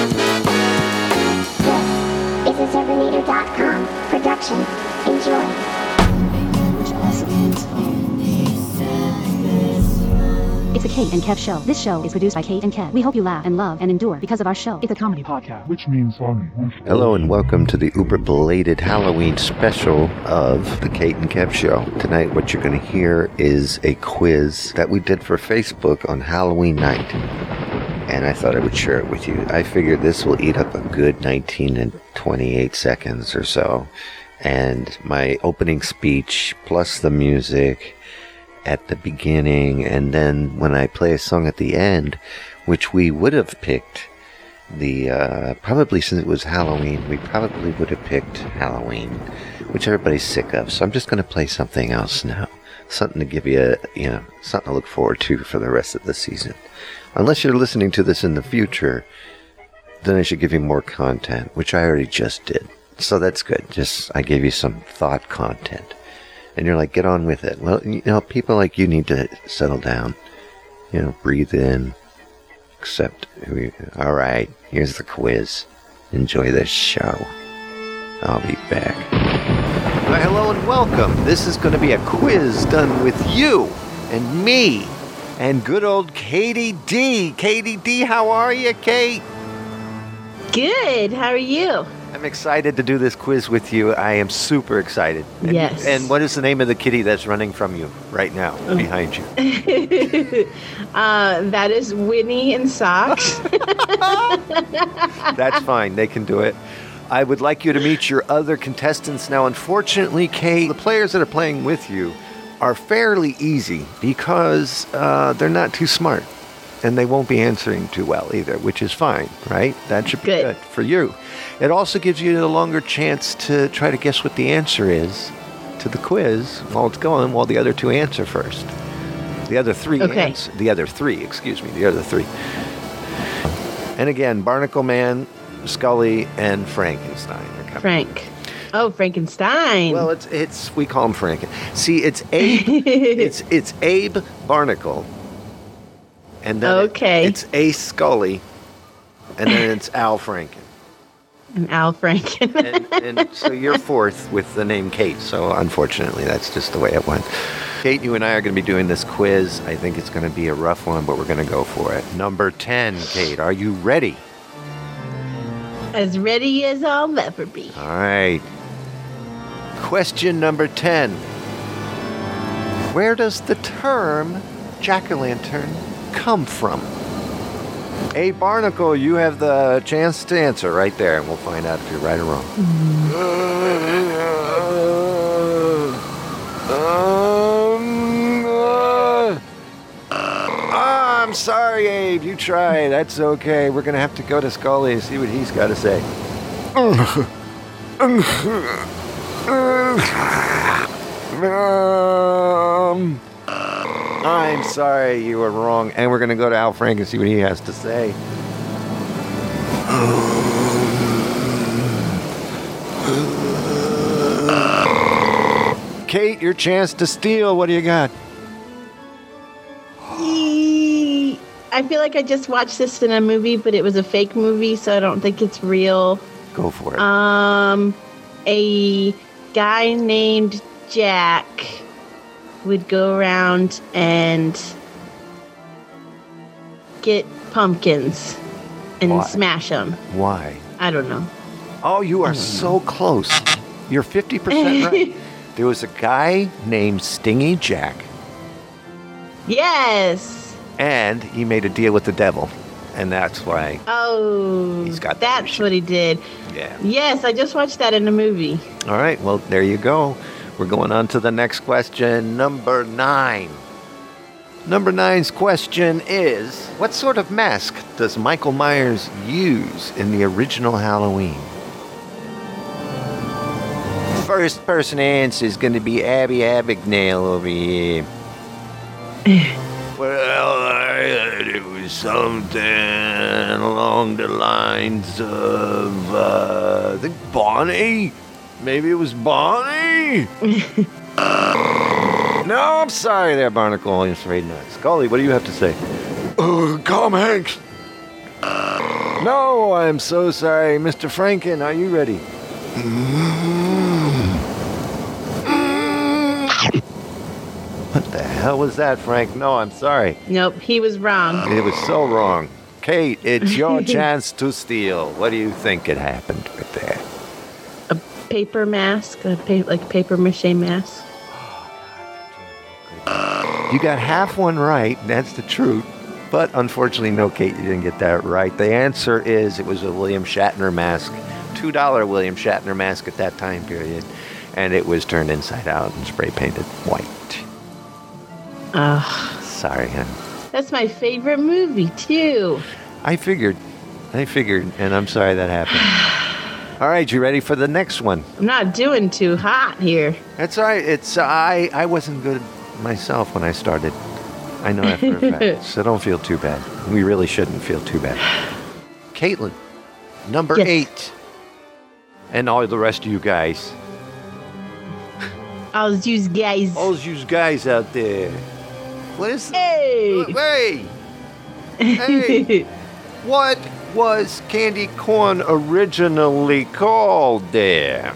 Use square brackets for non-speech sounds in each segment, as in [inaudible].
This is a Zerbinator.com oh production. Enjoy. It's the Cait and Kev show. This show is produced by Cait and Kev. We hope you laugh and love and endure because of our show. It's a comedy podcast. which means funny. Hello and welcome to the uber belated Halloween special of the Cait and Kev Show. Tonight, what you're going to hear is a quiz that we did for Facebook on Halloween night. And I thought I would share it with you. I figured this will eat up a good 19 and 28 seconds or so. And my opening speech, plus the music at the beginning, and then when I play a song at the end, which we would have picked the uh, probably since it was Halloween, we probably would have picked Halloween, which everybody's sick of. So I'm just going to play something else now, something to give you, you know, something to look forward to for the rest of the season. Unless you're listening to this in the future, then I should give you more content, which I already just did. So that's good. Just I gave you some thought content, and you're like, get on with it. Well, you know, people like you need to settle down. You know, breathe in, accept who you All right, here's the quiz. Enjoy this show. I'll be back. Well, hello and welcome. This is going to be a quiz done with you and me and good old Katie D. Katie D, how are you, Cait? Good. How are you? I'm excited to do this quiz with you. I am super excited. And, Yes. And what is the name of the kitty that's running from you right now, behind you? [laughs] uh, that is Winnie in socks. [laughs] That's fine. They can do it. I would like you to meet your other contestants now. Unfortunately, Cait, the players that are playing with you are fairly easy because uh, they're not too smart and they won't be answering too well either, which is fine, right? That should be Good. good for you. It also gives you a longer chance to try to guess what the answer is to the quiz while it's going, while the other two answer first. The other three Okay. answer, the other three, excuse me, the other three. And again, Barnacle Man, Scully, and Frankenstein are coming. Frank. Oh, Frankenstein. Well, it's it's we call him Franken. See, it's Abe. [laughs] it's it's Abe Barnacle, and then it- Okay. it's Ace Scully, and then it's [laughs] Al Franken. and Al Franken. And, and so you're fourth with the name Cait. So unfortunately, that's just the way it went. Cait, you and I are going to be doing this quiz. I think it's going to be a rough one, but we're going to go for it. Number ten, Cait. Are you ready? As ready as I'll ever be. All right. Question number 10. Where does the term jack o' lantern come from? A barnacle, you have the chance to answer right there, and we'll find out if you're right or wrong. Um, [laughs] I'm sorry, Abe. You try. That's okay. We're going to have to go to Scully and see what he's got to say. Um, I'm sorry you were wrong, and we're gonna go to Al Frank and see what he has to say. Cait, your chance to steal. What do you got? I feel like I just watched this in a movie, but it was a fake movie, so I don't think it's real. Go for it. Um, a guy named Jack would go around and get pumpkins and Why? smash them. Why? I don't know. Oh, you are so close. You're 50% [laughs] right. There was a guy named Stingy Jack, Yes. And he made a deal with the devil, and that's why. Oh, He's got that's what he did. Yeah. Yes, I just watched that in the movie. All right, well, there you go. We're going on to the next question, number nine. Number nine's question is What sort of mask does Michael Myers use in the original Halloween? First person answer is going to be Abby Abignale over here. [laughs] well, I, it was something along the lines of, uh, I think Bonnie? Maybe it was Bonnie? [laughs] no, I'm sorry there, Barnacle. I'm afraid not. Scully, what do you have to say? Uh, Tom Hanks. No, I'm so sorry. Mr. Franken, are you ready? Hell was that, Frank? No, I'm sorry. Nope, he was wrong. It was so wrong. Cait, it's your [laughs] chance to steal. What do you think it happened right there? A paper mask, a pa- like paper mache mask. You got half one right, that's the truth. But unfortunately, no, Cait, you didn't get that right. The answer is it was a William Shatner mask, $2 William Shatner mask at that time period. And it was turned inside out and spray painted white. Ugh, Sorry, hon. that's my favorite movie too. I figured. I figured, and I'm sorry that happened. [sighs] All right, you ready for the next one? I'm not doing too hot here. That's all right. It's uh, I. I wasn't good myself when I started. I know that for a [laughs] fact. so don't feel too bad. We really shouldn't feel too bad. Caitlin, number Yes. eight, and all the rest of you guys, I'll use guys. all you guys out there. What is? Hey! Hey! Hey! [laughs] what was candy corn originally called? There.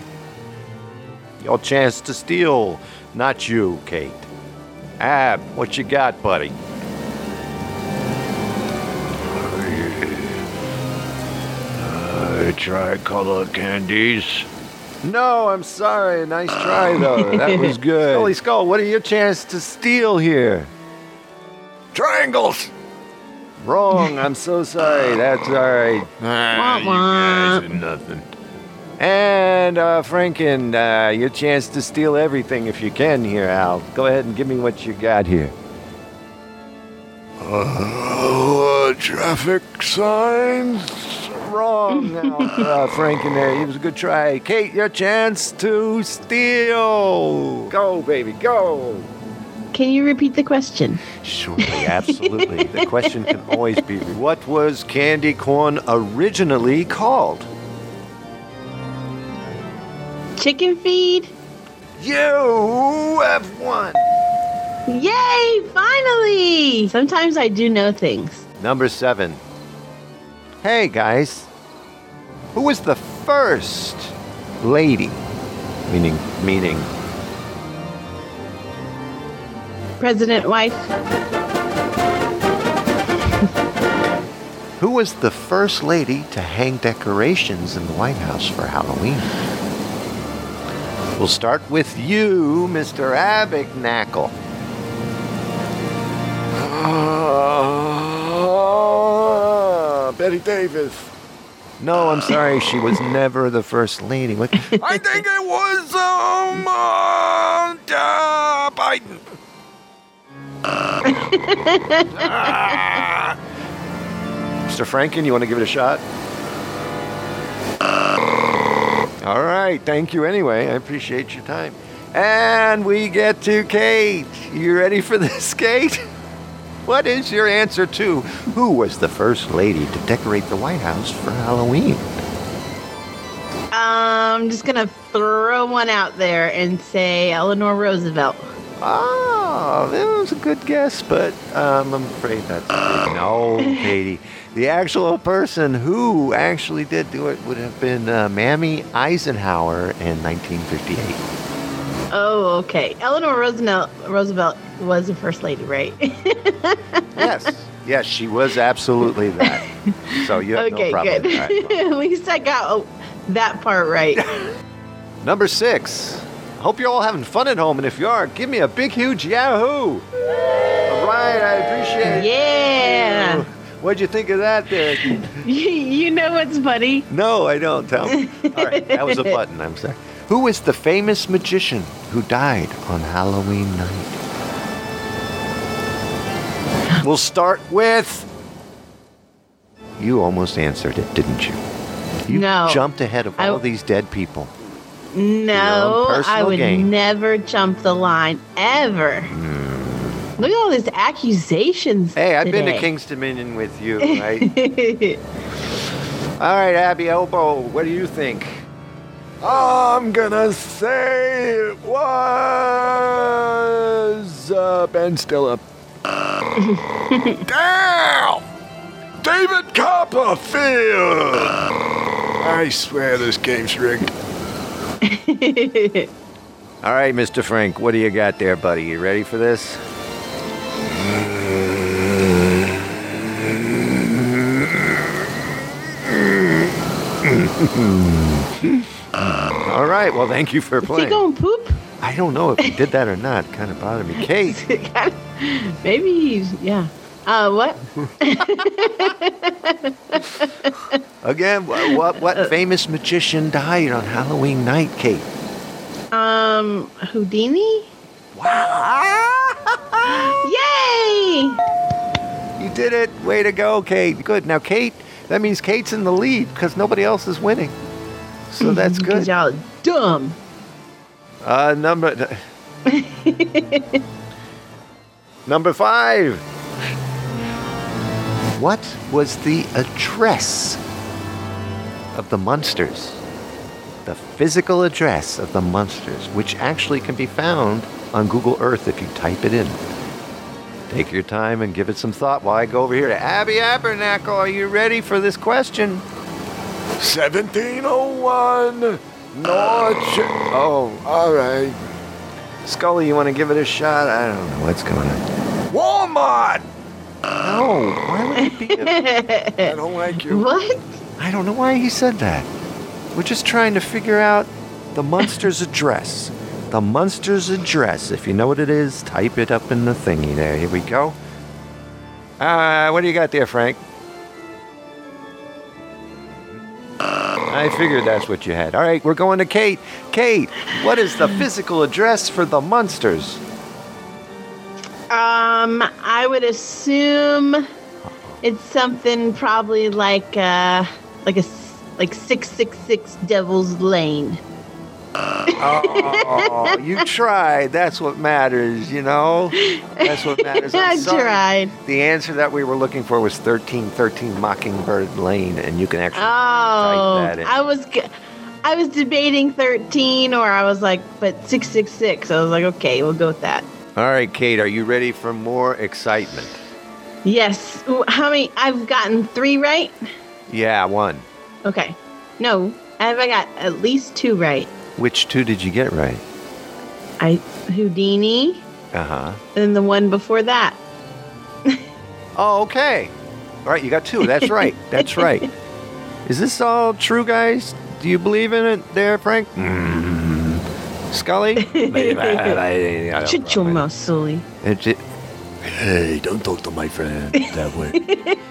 Your chance to steal, not you, Cait. Ab, what you got, buddy? Uh, tricolor candies. No, I'm sorry. Nice try, though. That was [laughs] good. Holy Skull, what are your chance to steal here? Triangles. Wrong. I'm so sorry. That's all right. Ah, you guys are nothing. And uh, Franken, uh, your chance to steal everything if you can here, Al. Go ahead and give me what you got here. Oh, traffic signs. Wrong, Al. uh, Franken. There, it was a good try. Cait, your chance to steal. Go, baby, go. Can you repeat the question? Surely, [laughs] absolutely. the question can always be, what was candy corn originally called? Chicken feed? You have won. Yay! Finally! Sometimes I do know things. Number seven. Hey guys, who was the first lady? Meaning, meaning. President wife? Who was the first lady to hang decorations in the White House for Halloween? We'll start with you, Mr. Abicknackle. Ah, Bette Davis. No, I'm sorry, she was never the first lady. I think it was um uh, uh, Biden. Ah, Mr. Franken, you want to give it a shot? All right, thank you anyway. I appreciate your time. And we get to Cait. You ready for this, [laughs] Cait? What is your answer to who was the first lady to decorate the White House for Halloween? I'm just gonna throw one out there and say Eleanor Roosevelt. Oh, that was a good guess, but um, I'm afraid that's no, [laughs] Katie. The actual person who actually did do it would have been uh, Mamie Eisenhower in 1958. Oh, okay. Eleanor Roosevelt Roosevelt was the first lady, right? [laughs] Yes, yes, she was absolutely that. So you have okay, no problem. good. All right, well. [laughs] At least I got oh, that part right. Number six. Hope you're all having fun at home, and if you are, give me a big, huge Yahoo! All right, I appreciate it. yeah. What'd you think of that, there? [laughs] You, know what's funny? No, I don't. Tell me. All right, that was a button. I'm sorry. Who is the famous magician who died on Halloween night? We'll start with. You almost answered it, didn't you? You No. jumped ahead of I- all these dead people. No, I would gain. never jump the line ever. Look at all these accusations. Hey, I've been to today. King's Dominion with you, [laughs] right? all right, Abby Elbow, what do you think? I'm gonna say it was uh, Ben Stiller. [laughs] Damn! David Copperfield! I swear this game's rigged. [laughs] All right, Mr. Frank, what do you got there, buddy? You ready for this? [laughs] All right, well, thank you for Is he playing. going poop? I don't know if he did that or not. Kind of bothered me. Cait, [laughs] Maybe he's yeah. Uh, what? [laughs] again, what, what, what famous magician died on Halloween night, Cait? Um, Houdini? Wow! [laughs] Yay! You did it. Way to go, Cait. Good. Now, Cait, that means Cait's in the lead because nobody else is winning. So [laughs] that's good. y'all are dumb. Uh, number number five. What was the address of the Munsters? The physical address of the Munsters, which actually can be found on Google Earth if you type it in. Take your time and give it some thought while I go over here to Abby Abernacle. Are you ready for this question? 1701 North. Oh, All right. Scully, you want to give it a shot? I don't know what's going on. Walmart! No, why would it be? A, [laughs] I don't like you. What? I don't know why he said that. We're just trying to figure out the Munsters [laughs] address. The Munsters address. If you know what it is, type it up in the thingy there. Here we go. Uh, what do you got there, Frank? I figured that's what you had. All right, we're going to Cait. Cait, what is the physical address for the Munsters? Um, I would assume it's something probably like uh like a like six six six Devil's Lane. Oh, you [laughs] tried. That's what matters, you know? That's what matters. [laughs] I tried. The answer that we were looking for was 1313 Mockingbird Lane, and you can actually Oh, type that in. I was I was debating thirteen, or I was like, but six six six. I was like, okay, we'll go with that. All right, Cait, are you ready for more excitement? Yes. How many? I've gotten three right. Yeah, one. Okay. No, have I got at least two right? Which two did you get right? I Houdini, Uh huh. and the one before that. [laughs] Oh, okay. All right, you got two. That's right. That's right. [laughs] Is this all true, guys? Do you believe in it there, Frank? Mm. Scully? [laughs] Shut your mouth, silly. It- it- Hey, don't talk to my friend that way.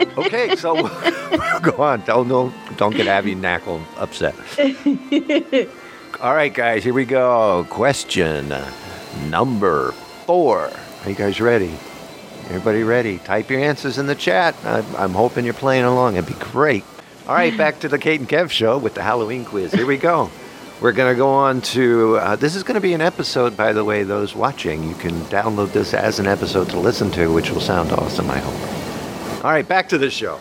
[laughs] Okay, so [laughs] go on. Don't, don't, don't get Abby Knackle upset. All right, guys, here we go. Question number four. Are you guys ready? Everybody ready? Type your answers in the chat. I, I'm hoping you're playing along. It'd be great. All right, back to the Cait and Kev show with the Halloween quiz. Here we go. We're going to go on to. Uh, this is going to be an episode, by the way, those watching. You can download this as an episode to listen to, which will sound awesome, I hope. All right, back to the show.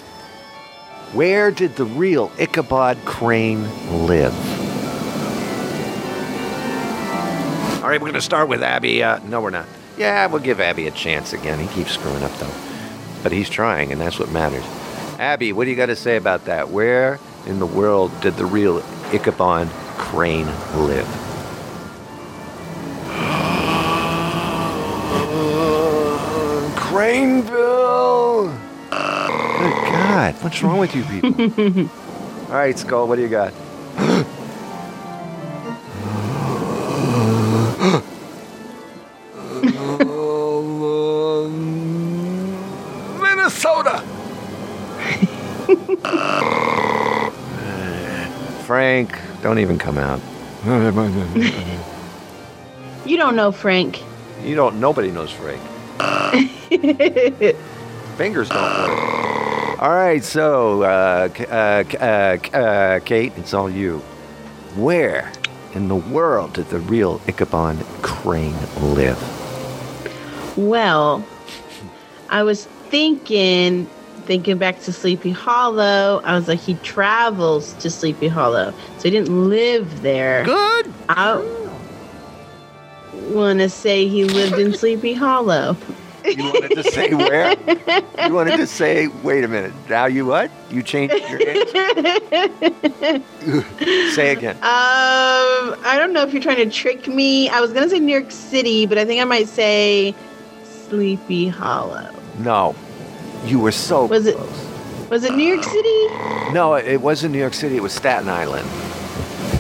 Where did the real Ichabod Crane live? All right, we're going to start with Abby. Uh, no, we're not. Yeah, we'll give Abby a chance again. He keeps screwing up, though. But he's trying, and that's what matters. Abby, what do you got to say about that? Where in the world did the real Ichabod Crane live? Uh, Craneville! Good God, what's wrong with you people? [laughs] All right, Skull, what do you got? [gasps] Minnesota! [laughs] Frank, don't even come out. [laughs] You don't know Frank. You don't. Nobody knows Frank. [laughs] Fingers don't work. All right, so uh, uh, uh, uh, Cait, it's all you. Where in the world did the real Ichabod Crane live? Well, I was thinking, thinking back to Sleepy Hollow. I was like, he travels to Sleepy Hollow, so he didn't live there. Good. I want to say he lived in Sleepy Hollow. You wanted to say where? [laughs] You wanted to say, wait a minute. Now you what? You changed your answer? [laughs] say again. Um, I don't know if you're trying to trick me. I was gonna say New York City, but I think I might say Sleepy Hollow. No. You were so Was it- close. Was it New York City? No, it wasn't New York City. It was Staten Island.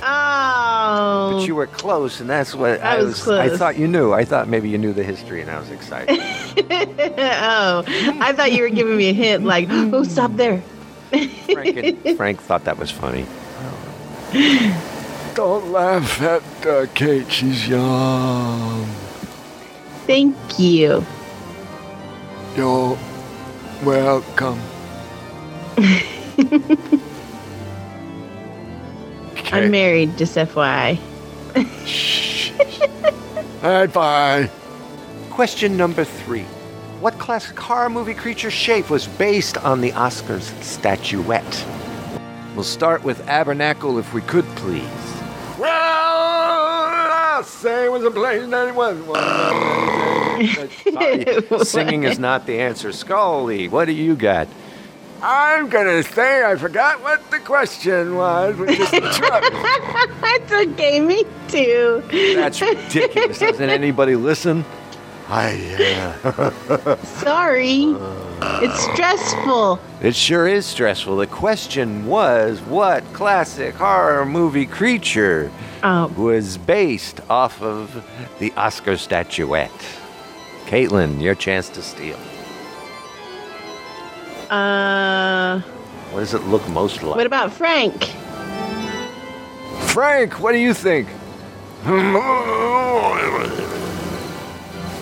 Oh, But you were close, and that's what I I was I thought you knew. I thought maybe you knew the history, and I was excited. [laughs] oh, I thought you were giving me a hint, like, oh, stop there. Frank, [laughs] Frank thought that was funny. Don't laugh at uh, Cait. She's young. Thank you. You're welcome. [laughs] I'm married, just FYI. [laughs] All right, bye. Question number three. What classic horror movie creature shape was based on the Oscars statuette? We'll start with Abernacle if we could, please. Well, I say it was a place that it was. Sorry, [laughs] singing is [laughs] not the answer. Scully, what do you got? I'm gonna say I forgot what the question was, which is the truck. [laughs] That's okay, me too. That's ridiculous. Doesn't anybody listen? I, uh, Sorry. It's stressful. It sure is stressful. The question was what classic horror movie creature Oh, was based off of the Oscar statuette? Caitlin, your chance to steal. uh, What does it look most like? what about Frank? Frank, what do you think?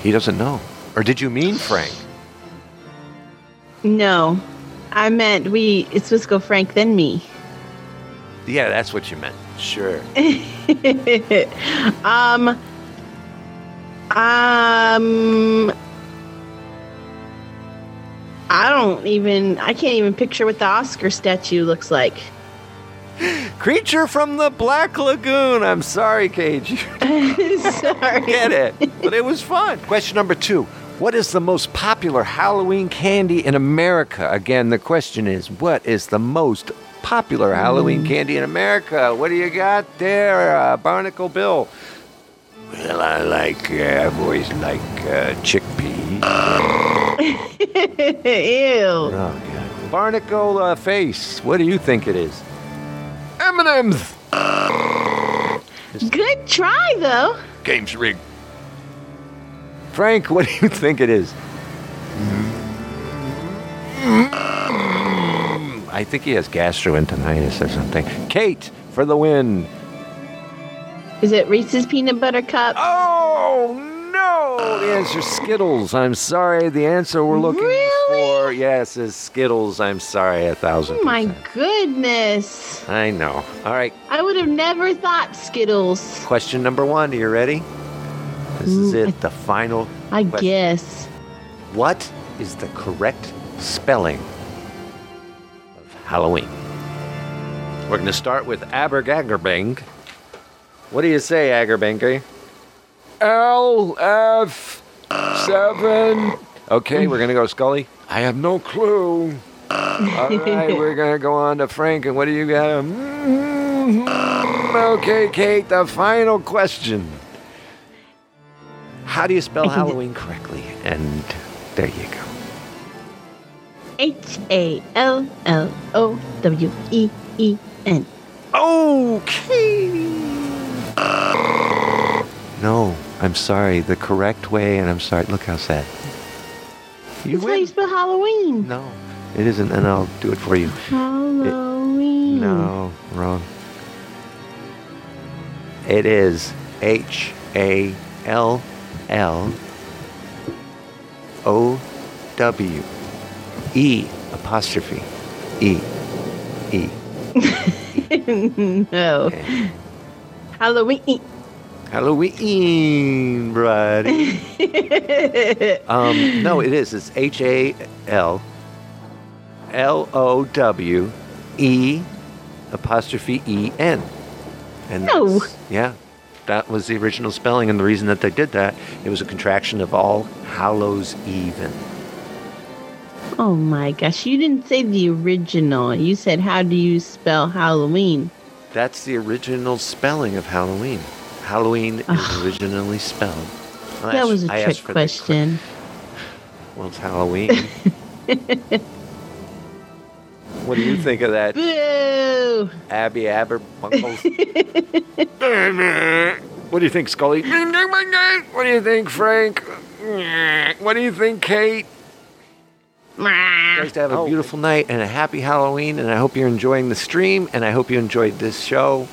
he doesn't know. Or did you mean Frank? No, I meant we. It's supposed to go Frank then me. Yeah, that's what you meant. Sure. [laughs] um. Um. I don't even. I can't even picture what the Oscar statue looks like. [gasps] Creature from the Black Lagoon. I'm sorry, Cage. [laughs] Sorry. get it. But it was fun. Question number two. What is the most popular Halloween candy in America? Again, the question is what is the most popular Halloween candy in America? What do you got there, uh, Barnacle Bill? Well, I like, uh, I've always liked uh, chickpea. [laughs] Ew. Oh, God. Barnacle uh, Face, what do you think it is? M&M's. Good try though. Game's rigged. Frank, what do you think it is? I think he has gastroenteritis or something. Cait, for the win. Is it Reese's peanut butter cup? Oh, no! The answer's Skittles. I'm sorry. The answer we're looking Really? for, yes, is Skittles. I'm sorry, a thousand. Oh my percent. goodness. I know. All right, I would have never thought Skittles. question number one. Are you ready? This is it, the final. I question. guess. What is the correct spelling of Halloween? We're going to start with Abergaggerbang. What do you say, Aggerbanger? L F seven. Okay, we're going to go Scully. I have no clue. All right, we're going to go on to Frank. And what do you got? Mm, Okay, Cait, the final question. How do you spell [laughs] Halloween correctly? And there you go. H A L L O W E E N. Okay. No, I'm sorry. The correct way, and I'm sorry. Look how sad. You That's how you spell Halloween. No, it isn't, and I'll do it for you. Halloween. No, wrong. It is H A L L O W E apostrophe E E. [laughs] no. Okay. Halloween. Halloween, buddy. [laughs] um, no, it is. It's H A L L O W E apostrophe E N. And No. Yeah. That was the original spelling, and the reason that they did that, it was a contraction of All Hallows Even. Oh my gosh, you didn't say the original. You said, how do you spell Halloween? That's the original spelling of Halloween. Halloween is originally spelled. Well, that was a trick asked for question. [laughs] well, it's Halloween. what do you think of that, Boo! Abby Aberbunkles? [laughs] what do you think, Scully? What do you think, Frank? What do you think, Cait? You guys to have a beautiful night and a happy Halloween, and I hope you're enjoying the stream, and I hope you enjoyed this show.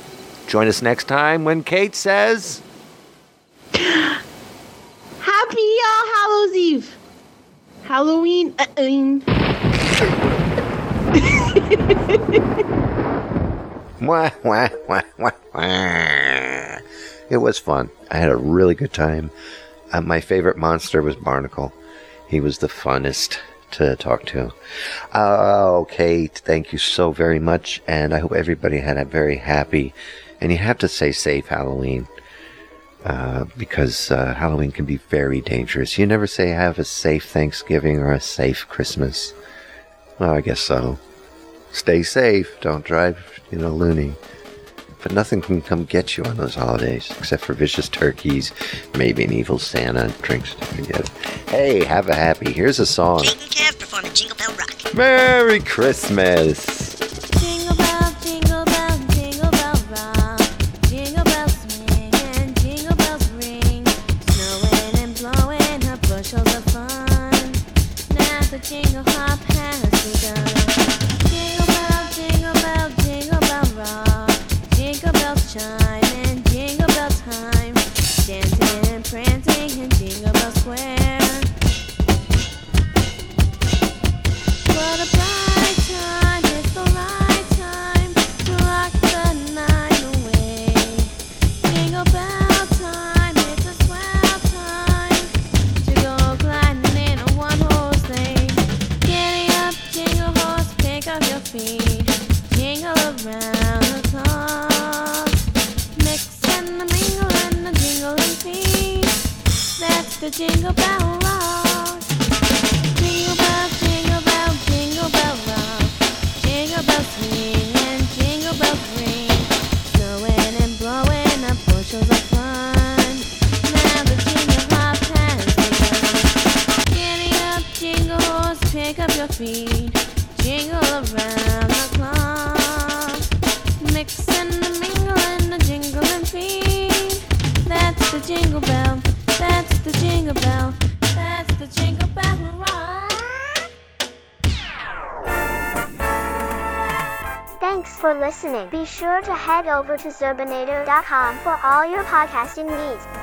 Join us next time when Cait says, Happy All Hallows Eve! Halloween. [laughs] Uh, Wah, wah, wah, wah, wah. It was fun. I had a really good time. Uh, my favorite monster was Barnacle. He was the funnest to talk to. Oh, Cait, thank you so very much, and I hope everybody had a very happy, and you have to say safe Halloween. Uh, because uh, Halloween can be very dangerous. You never say have a safe Thanksgiving or a safe Christmas. Well, I guess so. Stay safe. Don't drive, you know, loony. But nothing can come get you on those holidays except for vicious turkeys, maybe an evil Santa, drinks to forget. Hey, have a happy. Here's a song. Cait and Kev performing Jingle Bell Rock. Merry Christmas. Jingle head over to Zerbinator.com for all your podcasting needs.